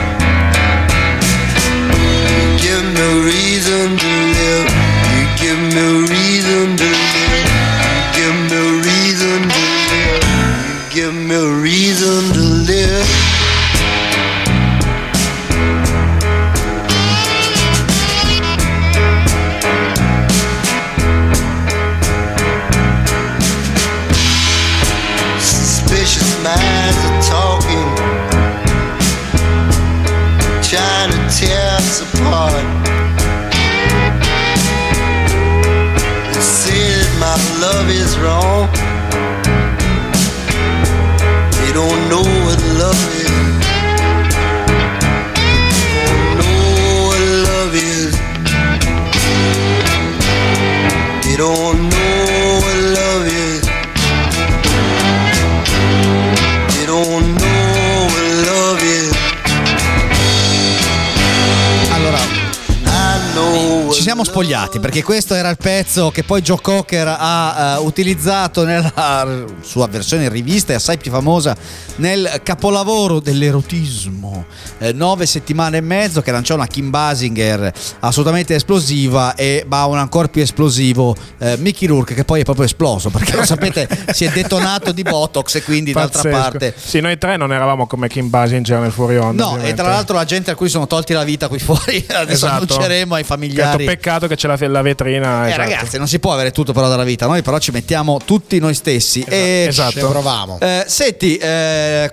Spogliati perché questo era il pezzo che poi Joe Cocker ha eh, utilizzato nella sua versione rivista e assai più famosa nel capolavoro dell'erotismo. Eh, nove settimane e mezzo che lanciò una Kim Basinger assolutamente esplosiva e va un ancora più esplosivo eh, Mickey Rourke che poi è proprio esploso perché lo sapete si è detonato di Botox e quindi d'altra Pazzesco. parte Sì, noi tre non eravamo come Kim Basinger nel fuori onda. No, e ovviamente. tra l'altro la gente a cui sono tolti la vita qui fuori, adesso Esatto. annunceremo ai familiari. peccato che c'è la, la vetrina. Eh, esatto. ragazzi, non si può avere tutto però dalla vita, noi però ci mettiamo tutti noi stessi. E, esatto. Ci provavamo. eh, senti, eh,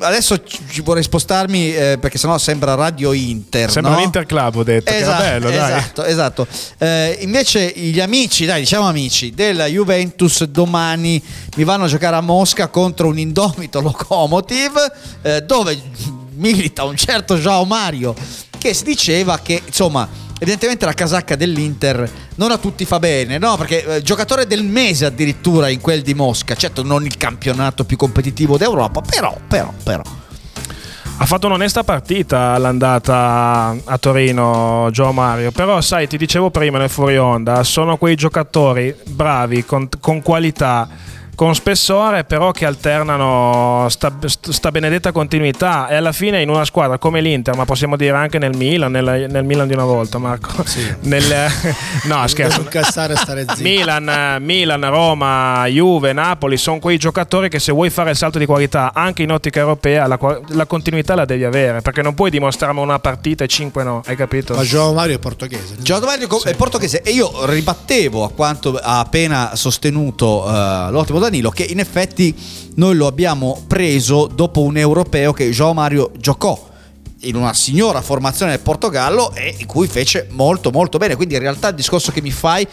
adesso ci vorrei spostarmi eh, perché sennò sembra Radio Inter. Sembra no? un Interclub, ho detto. che Esatto, era bello, dai. esatto, esatto. Eh, invece gli amici, dai, diciamo amici della Juventus domani mi vanno a giocare a Mosca contro un indomito Lokomotiv eh, dove milita un certo Joao Mario che si diceva che insomma Evidentemente la casacca dell'Inter non a tutti fa bene, no? Perché eh, giocatore del mese addirittura in quel di Mosca, certo non il campionato più competitivo d'Europa, però, però, però. Ha fatto un'onesta partita all'andata a Torino, Gio Mario. Però, sai, ti dicevo prima nel fuori onda, sono quei giocatori bravi, con, con qualità, con spessore, però che alternano sta, sta benedetta continuità. E alla fine, in una squadra come l'Inter, ma possiamo dire anche nel Milan, nel, nel Milan di una volta, Marco. Nel- no, scherzo. Non cassare e stare zitto. Milan, Milan, Roma, Juve, Napoli sono quei giocatori che se vuoi fare il salto di qualità anche in ottica europea la, la continuità la devi avere perché non puoi dimostrarmi una partita e cinque no, hai capito? Ma Joao Mario è portoghese. Giorgio Mario co- è portoghese e io ribattevo a quanto ha appena sostenuto eh, l'ottimo Danilo che in effetti noi lo abbiamo preso dopo un europeo che João Mario giocò in una signora formazione del Portogallo e in cui fece molto molto bene. Quindi in realtà il discorso che mi fai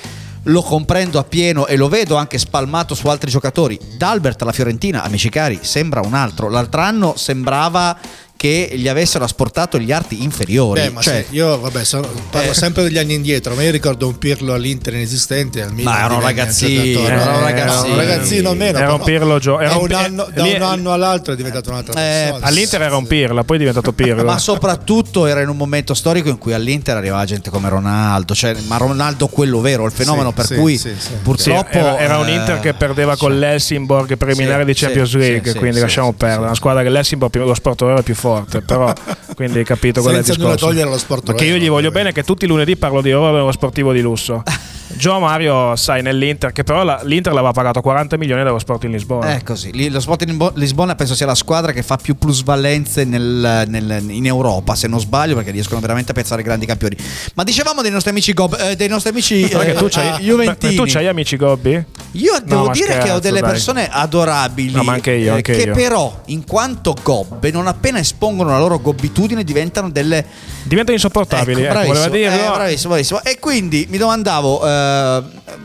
lo comprendo appieno e lo vedo anche spalmato su altri giocatori. D'Albert alla Fiorentina amici cari sembra un altro. L'altro anno sembrava che gli avessero asportato gli arti inferiori Beh, ma Cioè, sì, io vabbè, sono- parlo Eh. sempre degli anni indietro, ma io ricordo un Pirlo all'Inter inesistente al Milan. era un ragazzino, era un Eh, ragazzino. meno. Era un Pirlo gio- era da un anno, da lì- un anno all'altro è diventato un'altra Eh, persona. All'Inter era un Pirlo, poi è diventato Pirlo. ma soprattutto era in un momento storico in cui all'Inter arrivava gente come Ronaldo, cioè, ma Ronaldo quello vero, il fenomeno Sì, per sì, cui sì, sì. Sì, purtroppo era, era un eh, Inter che perdeva con l'Helsingborg preliminare Sì, di Champions sì, League, sì, quindi sì, lasciamo sì, perdere. sì. Una squadra che l'Helsingborg lo sportore è più forte, però quindi hai capito qual è il Senza discorso. togliere allo sport Perché io gli voglio bene che tutti i lunedì parlo di oro sportivo di lusso. Gio Mario, sai, nell'Inter, che però la- l'Inter l'aveva pagato 40 milioni dallo Sport in Lisbona. È così, Lì lo Sporting Lisbo- Lisbona penso sia la squadra che fa più plusvalenze nel- nel- in Europa, se non sbaglio, perché riescono veramente a pensare grandi campioni. Ma dicevamo dei nostri amici Gob, eh, dei nostri amici Perché eh, tu c'hai, Juventini. tu c'hai amici Gobbi? Io devo dire che ho scherzo, delle dai. persone adorabili No, ma anche io, eh, anche che io. però in quanto gobbe non appena espongono la loro gobbitudine diventano delle Diventano insopportabili, ecco, voleva bravissimo, eh, bravissimo, bravissimo. E quindi mi domandavo eh,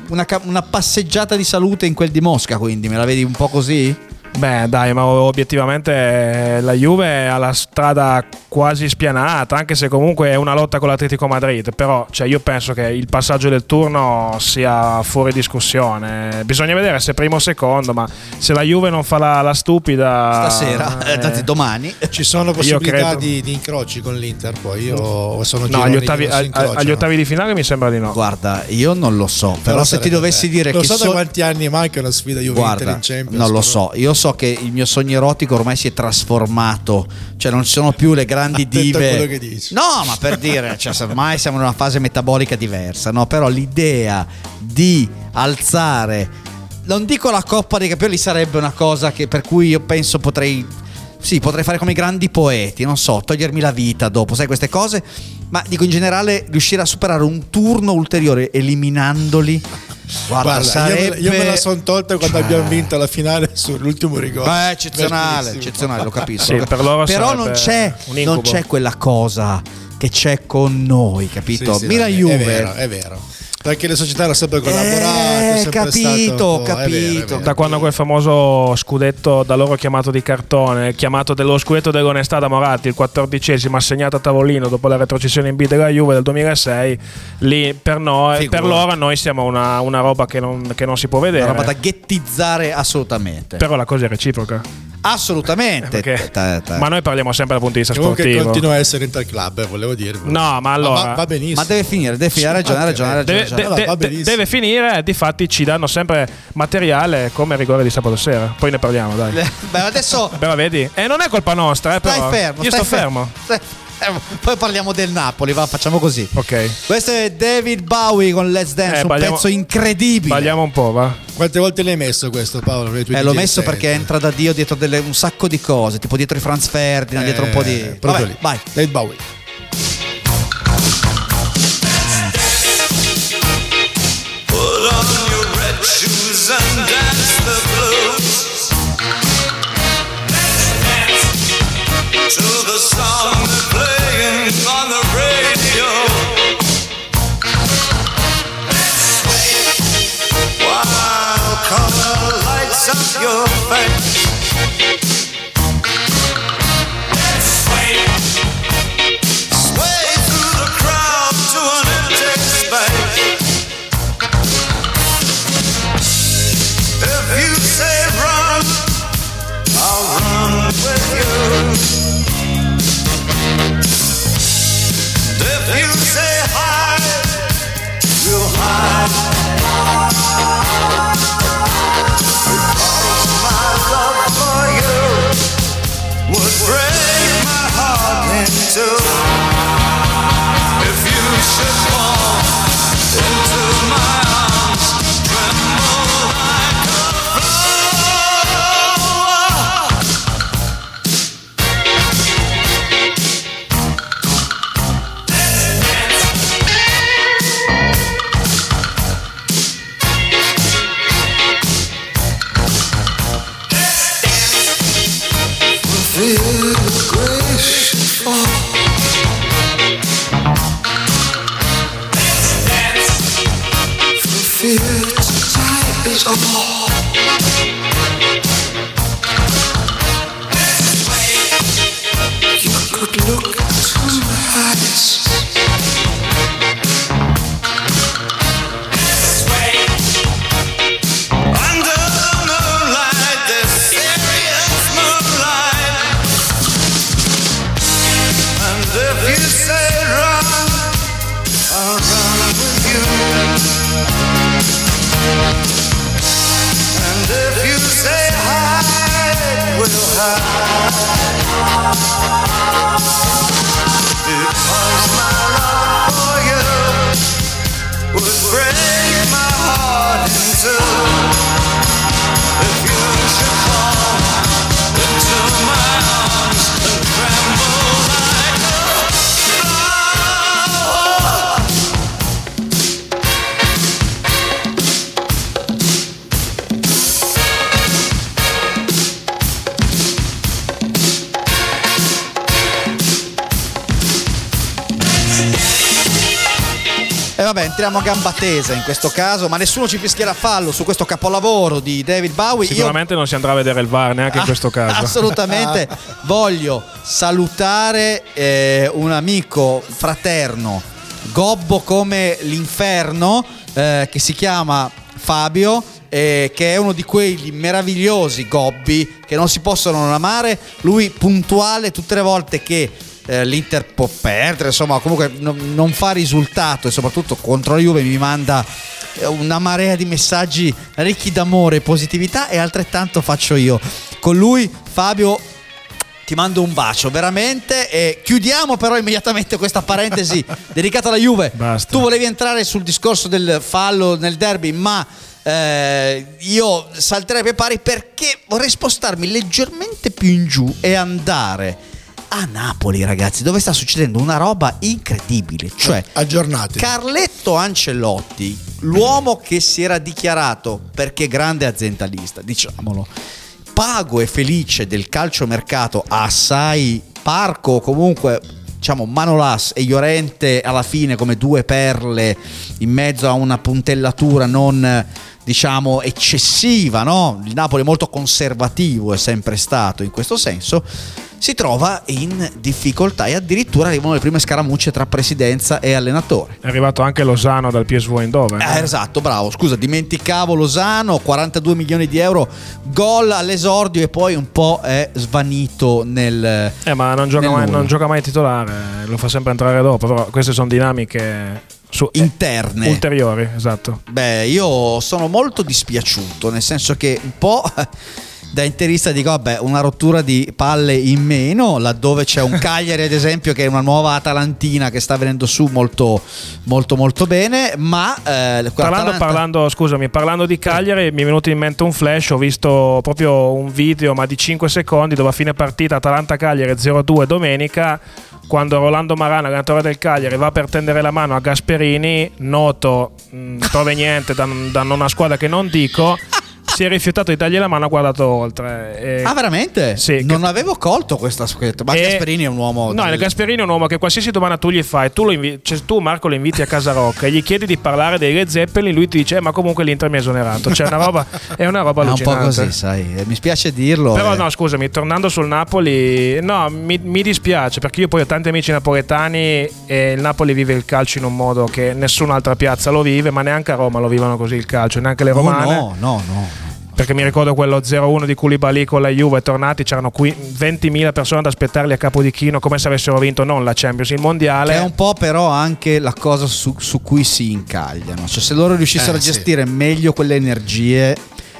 una, una passeggiata di salute in quel di Mosca, quindi me la vedi un po' così? Beh, dai, ma obiettivamente eh, la Juve ha la strada quasi spianata, anche se comunque è una lotta con l'Atletico Madrid. Però, cioè, io penso che il passaggio del turno sia fuori discussione. Bisogna vedere se primo o secondo, ma se la Juve non fa la, la stupida. Stasera, eh, eh, tanti domani. Ci sono possibilità credo. di, di incroci con l'Inter poi io sono No, agli ottavi, non si a- a- incrociano? agli ottavi di finale mi sembra di no. Guarda, io non lo so, però, se ti dovessi bello. dire lo che so da so- quanti anni manca una sfida Juve-Inter Guarda, in Champions non lo però- so, io so che il mio sogno erotico ormai si è trasformato, cioè non ci sono più le grandi Attento a dive. quello che dici. No, ma per dire, cioè, ormai siamo in una fase metabolica diversa, no? Però l'idea di alzare, non dico la coppa dei campioni, sarebbe una cosa che, per cui io penso potrei, sì, potrei fare come i grandi poeti, non so, togliermi la vita dopo, sai queste cose, ma dico in generale riuscire a superare un turno ulteriore eliminandoli. Guarda, Guarda, sarebbe... io, me, me la sono tolta quando Cioè- abbiamo vinto la finale sull'ultimo rigore. Beh, eccezionale, eccezionale, lo capisco. Sì, per loro Però non c'è, non c'è quella cosa che c'è con noi, capito? Sì, sì, Milan è- Juve. È vero, è vero. Perché le società hanno sempre collaborato. Eh, sempre capito, po'- è vero, è capito. vero. Da quando quel famoso scudetto da loro chiamato di cartone, chiamato dello scudetto dell'onestà da Moratti, il quattordicesimo assegnato a tavolino dopo la retrocessione in B della Juve del 2006, lì per, noi, Figurati. per loro noi siamo una, una roba che non, che non si può vedere. Una roba da ghettizzare assolutamente. Però la cosa è reciproca. Assolutamente. Perché- Ta- ta- Ma noi parliamo sempre dal punto di vista Comunque sportivo. continua a essere Interclub, eh, volevo dirvi. No, ma allora- va, va benissimo. Ma deve finire, deve finire, ha ragione, ha ragione. Deve, ha ragione. de- Allora, va de- de- benissimo. deve finire, difatti ci danno sempre materiale come rigore di sabato sera. Poi ne parliamo, dai. Beh, adesso Però vedi, e non è colpa nostra, eh, stai però. fermo. Io stai sto fermo. Fermo. Poi parliamo del Napoli, va, facciamo così. Ok. Questo è David Bowie con Let's Dance, Eh, un balliamo- pezzo incredibile. Sbagliamo un po', va. Quante volte l'hai messo questo Paolo? Eh, l'ho messo perché entra da Dio dietro delle- un sacco di cose, tipo dietro i Franz Ferdinand, dietro un po' di... Eh, Vabbè, vai. David Bowie. disgrace. Gamba tesa in questo caso, ma nessuno ci fischierà fallo su questo capolavoro di David Bowie. Io- Sicuramente non si andrà a vedere il VAR neanche in questo caso. Assolutamente. Voglio salutare eh, un amico fraterno, gobbo come l'inferno, eh, che si chiama Fabio. eh, che è uno di quegli meravigliosi gobbi che non si possono non amare. Lui puntuale tutte le volte che eh, l'Inter può perdere, insomma, comunque non, non fa risultato e soprattutto contro la Juve mi manda eh, una marea di messaggi ricchi d'amore e positività e altrettanto faccio io. Con lui Fabio ti mando un bacio veramente e chiudiamo però immediatamente questa parentesi dedicata alla Juve. Basta. Tu volevi entrare sul discorso del fallo nel derby, ma eh, io salterei per pari perché vorrei spostarmi leggermente più in giù e andare a Napoli, ragazzi, dove sta succedendo una roba incredibile. Cioè, Aggiornati. Carletto Ancelotti, l'uomo che si era dichiarato perché grande aziendalista, diciamolo, pago e felice del calciomercato assai parco, comunque diciamo Manolas e Llorente alla fine come due perle in mezzo a una puntellatura non diciamo eccessiva, no? Il Napoli è molto conservativo è sempre stato in questo senso si trova in difficoltà e addirittura arrivano le prime scaramucce tra presidenza e allenatore. È arrivato anche Lozano dal PSV Eindhoven. Eh, esatto, bravo. Scusa, dimenticavo Lozano, 42 milioni di euro, gol all'esordio e poi un po' è svanito nel... Eh, ma non gioca, mai, non gioca mai titolare, lo fa sempre entrare dopo. Però queste sono dinamiche su- eh, interne. ulteriori, esatto. Beh, io sono molto dispiaciuto, nel senso che un po' da interista dico, vabbè, una rottura di palle in meno, laddove c'è un Cagliari ad esempio che è una nuova Atalantina che sta venendo su molto molto molto bene, ma eh, Parlando, parlando, scusami, parlando di Cagliari, mi è venuto in mente un flash. Ho visto proprio un video, ma di 5 secondi, dove a fine partita Atalanta-Cagliari 0-2 domenica. Quando Rolando Marano, allenatore del Cagliari, va per tendere la mano a Gasperini, noto mh, proveniente da, da una squadra che non dico, si è rifiutato di dargli la mano, ha guardato oltre. E- Ah, veramente? Sì, Non che- avevo colto questo aspetto. Ma E- Gasperini è un uomo. No, il Gasperini è un uomo che qualsiasi domanda tu gli fai, tu, lo invi- cioè, tu Marco lo inviti a casa Rocca e gli chiedi di parlare dei Led Zeppelin, lui ti dice "Eh, ma comunque l'Inter mi ha esonerato. Cioè, una roba, è una roba È un po' così, sai. Mi spiace dirlo. Però eh. no, scusami, tornando sul Napoli, no, mi, mi dispiace perché io poi ho tanti amici napoletani e il Napoli vive il calcio in un modo che nessun'altra piazza lo vive, ma neanche a Roma lo vivono così il calcio, neanche le Oh, romane. no, no, no. Perché mi ricordo quello 0-1 di Koulibaly con la Juve tornati, c'erano qui 20.000 persone ad aspettarli a Capodichino come se avessero vinto non la Champions, il mondiale. Che è un po' però anche la cosa su, su cui si incagliano. Cioè, se loro riuscissero Eh, a sì. gestire meglio quelle energie,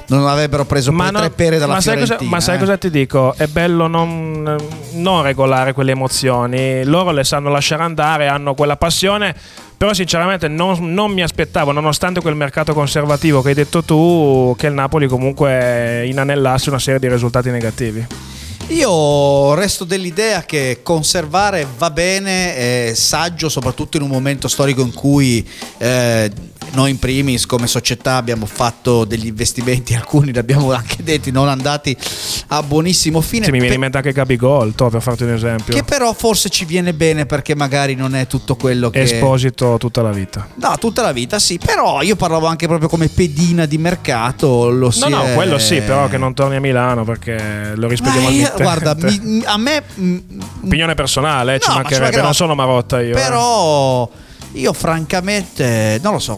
non avrebbero preso poi no- tre pere dalla ma sai, cosa, Fiorentina. ma sai eh. cosa ti dico? È bello non, non regolare quelle emozioni. Loro le sanno lasciare andare, hanno quella passione. Però, sinceramente, non, non mi aspettavo, nonostante quel mercato conservativo che hai detto tu, che il Napoli comunque inanellasse una serie di risultati negativi. Io resto dell'idea che conservare va bene, è saggio soprattutto in un momento storico in cui eh, noi in primis come società abbiamo fatto degli investimenti, alcuni li abbiamo anche detti non andati a buonissimo fine. Sì, mi viene in mente anche Gabigol, to, per farti un esempio. che però forse ci viene bene perché magari non è tutto quello che... Esposito tutta la vita. No, tutta la vita sì, però io parlavo anche proprio come pedina di mercato. Lo No, no, è- quello sì, però che non torni a Milano perché lo Ma rispediamo al mittente. guarda, mi- a me mm, Opinione personale, eh, ci No, ma mancherebbe, mancherà- non sono marotta io. eh. Però io francamente non lo so.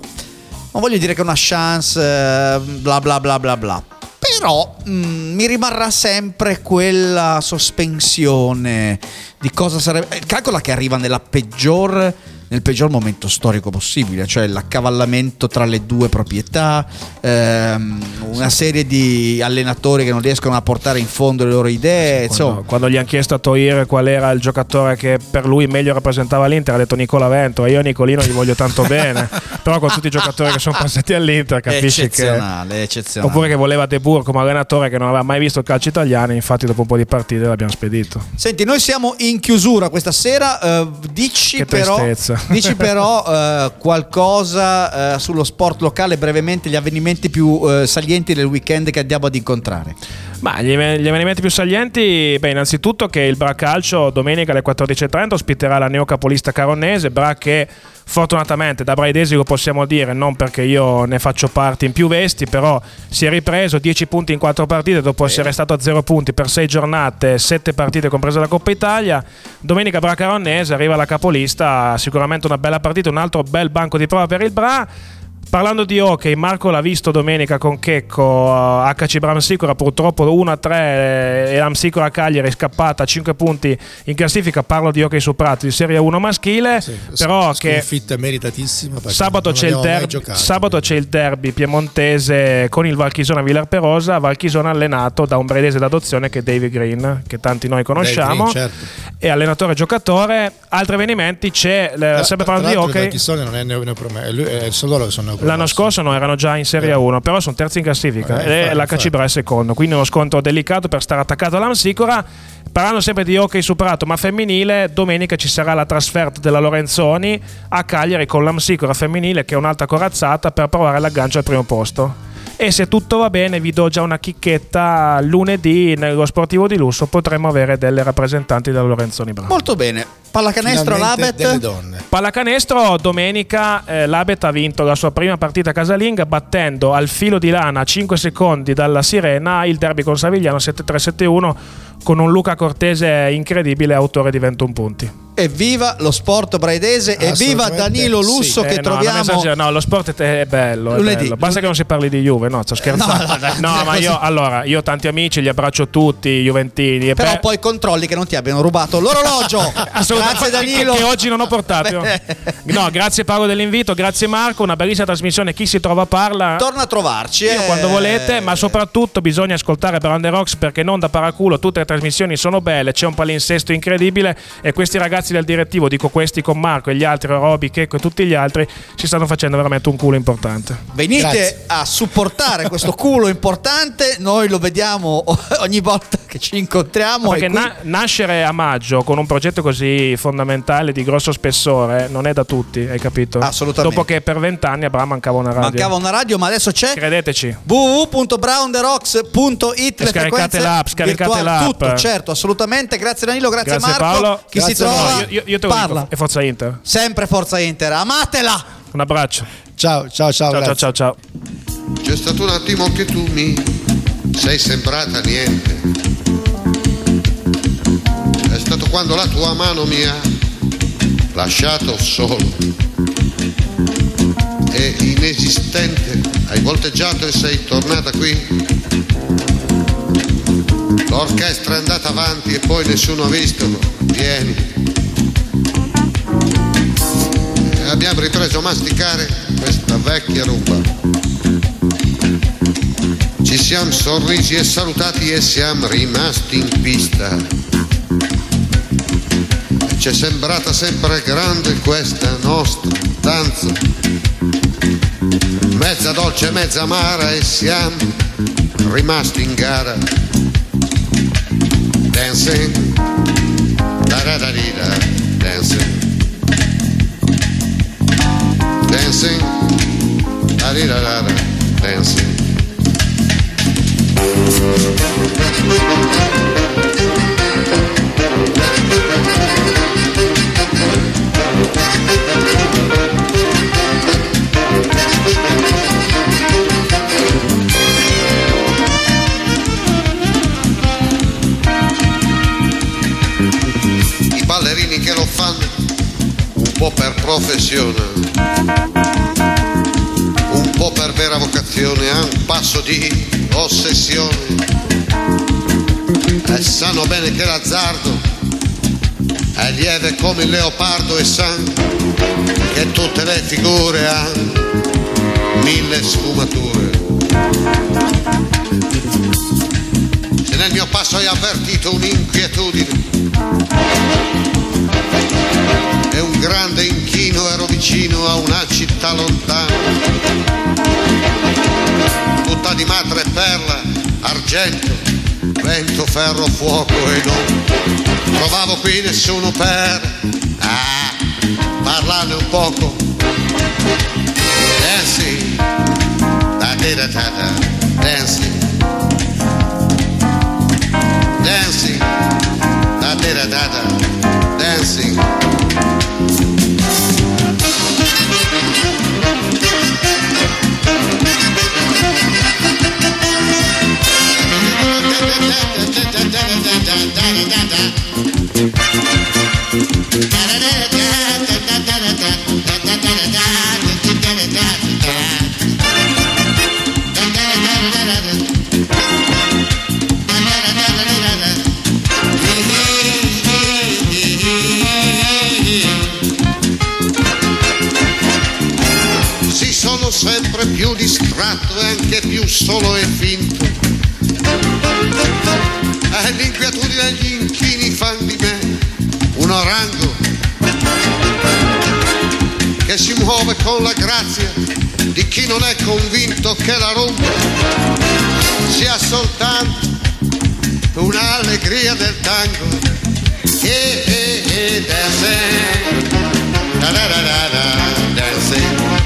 Non voglio dire che è una chance eh, bla bla bla bla bla. Però mm, mi rimarrà sempre quella sospensione di cosa sarebbe. Calcola che arriva nella peggior, nel peggior momento storico possibile, cioè l'accavallamento tra le due proprietà, ehm, una serie di allenatori che non riescono a portare in fondo le loro idee. insomma, Quando, quando gli hanno chiesto a Toir qual era il giocatore che per lui meglio rappresentava l'Inter, ha detto Nicola Vento. E io a Nicolino gli voglio tanto bene. Però con tutti i giocatori che sono passati all'Inter, capisci che. eccezionale, eccezionale. Oppure che voleva De Boer come allenatore che non aveva mai visto il calcio italiano, infatti dopo un po' di partite l'abbiamo spedito. Senti, noi siamo in chiusura questa sera. eh, dici, Che però, tristezza. Dici però eh, qualcosa eh, sullo sport locale, brevemente, gli avvenimenti più eh, salienti del weekend che andiamo ad incontrare. Ma gli, gli avvenimenti più salienti, beh, innanzitutto che il Bra Calcio domenica alle 14.30 ospiterà la neocapolista caronnese, Bra che fortunatamente da Braidesico possiamo dire, non perché io ne faccio parte in più vesti, però si è ripreso 10 punti in 4 partite dopo essere stato a 0 punti per 6 giornate, 7 partite compresa la Coppa Italia. Domenica Bracaronnese arriva la capolista, sicuramente una bella partita, un altro bel banco di prova per il Bra. Parlando di hockey, Marco l'ha visto domenica con Checco eh, HC Bramsicura, purtroppo 1-3 e Amsicura Cagliari è scappata a 5 punti in classifica. Parlo di hockey su prato di Serie 1 maschile, Sì, però che sconfitta meritatissima Sabato c'è, il derby, giocato. sabato c'è il derby piemontese con il Valchisona Villar Perosa. Valchisona allenato da un bredese d'adozione che è David Green, che tanti noi conosciamo. Green, certo. E allenatore giocatore. Altri avvenimenti c'è, eh, sempre parlando di hockey. Chisone non è neo- neopromesso, è solo loro che sono. L'anno scorso no, erano già in Serie 1, però sono terzi in classifica Eh, e la. Cacibra è secondo, quindi uno scontro delicato per stare attaccato all'Amsicora. Parlando sempre di hockey superato ma femminile, domenica ci sarà la trasferta della Lorenzoni a Cagliari con l'Amsicora femminile che è un'alta corazzata per provare l'aggancio al primo posto. E se tutto va bene, vi do già una chicchetta. Lunedì nello sportivo di lusso potremo avere delle rappresentanti della Lorenzoni Bravo. Molto bene. Pallacanestro Finalmente Labet. donne. Pallacanestro, domenica eh, l'Abet ha vinto la sua prima partita casalinga battendo al filo di lana a 5 secondi dalla Sirena il derby con Savigliano 7-3-7-1 con un Luca Cortese incredibile autore di 21 punti. Evviva lo sport braidese, evviva Danilo Lusso sì. che Eh, no, troviamo no, lo sport è, è bello, è Lunedì. bello. Basta che non si parli di Juve, no, sto scherzando. No, no, no, No, ma io allora, io ho tanti amici, li abbraccio tutti, Juventini. e Però per- poi controlli che non ti abbiano rubato l'orologio. Grazie che- Danilo. Che, oggi non ho portato. No, grazie Paolo dell'invito, grazie Marco, una bellissima trasmissione. Chi si trova parla. Torna a trovarci. Io eh. quando volete, ma soprattutto bisogna ascoltare Brand Rocks perché non da paraculo, tutte le trasmissioni sono belle, c'è un palinsesto incredibile e questi ragazzi del direttivo, dico questi con Marco e gli altri, Roby, Checco e tutti gli altri, ci stanno facendo veramente un culo importante. Venite Grazie. a supportare questo culo importante, noi lo vediamo ogni volta che ci incontriamo. Perché qui na- nascere a maggio con un progetto così fondamentale di grosso spessore non è da tutti, hai capito? Assolutamente. Dopo che per vent'anni a Bra mancava una radio. mancava una radio, ma adesso c'è Credeteci. www.brownderocks.it scaricate l'app, scaricate l'app. tutto certo assolutamente grazie Danilo grazie, Grazie Marco Paolo. chi si Grazie trova No, io, io- io te lo parla dico, e Forza Inter. sempre Forza Inter amatela Un abbraccio. Ciao, ciao, ciao. Ciao ciao ciao ciao. C'è stato un attimo che tu mi sei sembrata niente. È stato quando la tua mano mi ha lasciato solo e inesistente. Hai volteggiato e sei tornata qui. L'orchestra è andata avanti e poi nessuno ha visto. Vieni. Abbiamo ripreso a masticare questa vecchia rumba. Ci siamo sorrisi e salutati e siamo rimasti in pista. Ci è sembrata sempre grande questa nostra danza. Mezza dolce e mezza amara e siamo rimasti in gara. Dancing, da da da da, dancing. Dancing, da di da da da, dancing. I ballerini che lo fanno po' per professione, un po' per vera vocazione, a un passo di ossessione. E sanno bene che l'azzardo è lieve come il leopardo e sanno che tutte le figure hanno mille sfumature. Se nel mio passo hai avvertito un'inquietudine e un grande vicino a una città lontana, tutta di madre perla, argento, vento, ferro, fuoco e non trovavo qui nessuno per ah, parlarne un poco. Dancing, da da da da da, dancing, dancing, da da da da da, dancing. Si sono sempre più distratto e anche più solo e finto. E l'inquietudine e gli inchini fan di me un orango che si muove con la grazia di chi non è convinto che la rumba sia soltanto un'allegria del tango. Eh, eh, eh, da se. Da da da da da.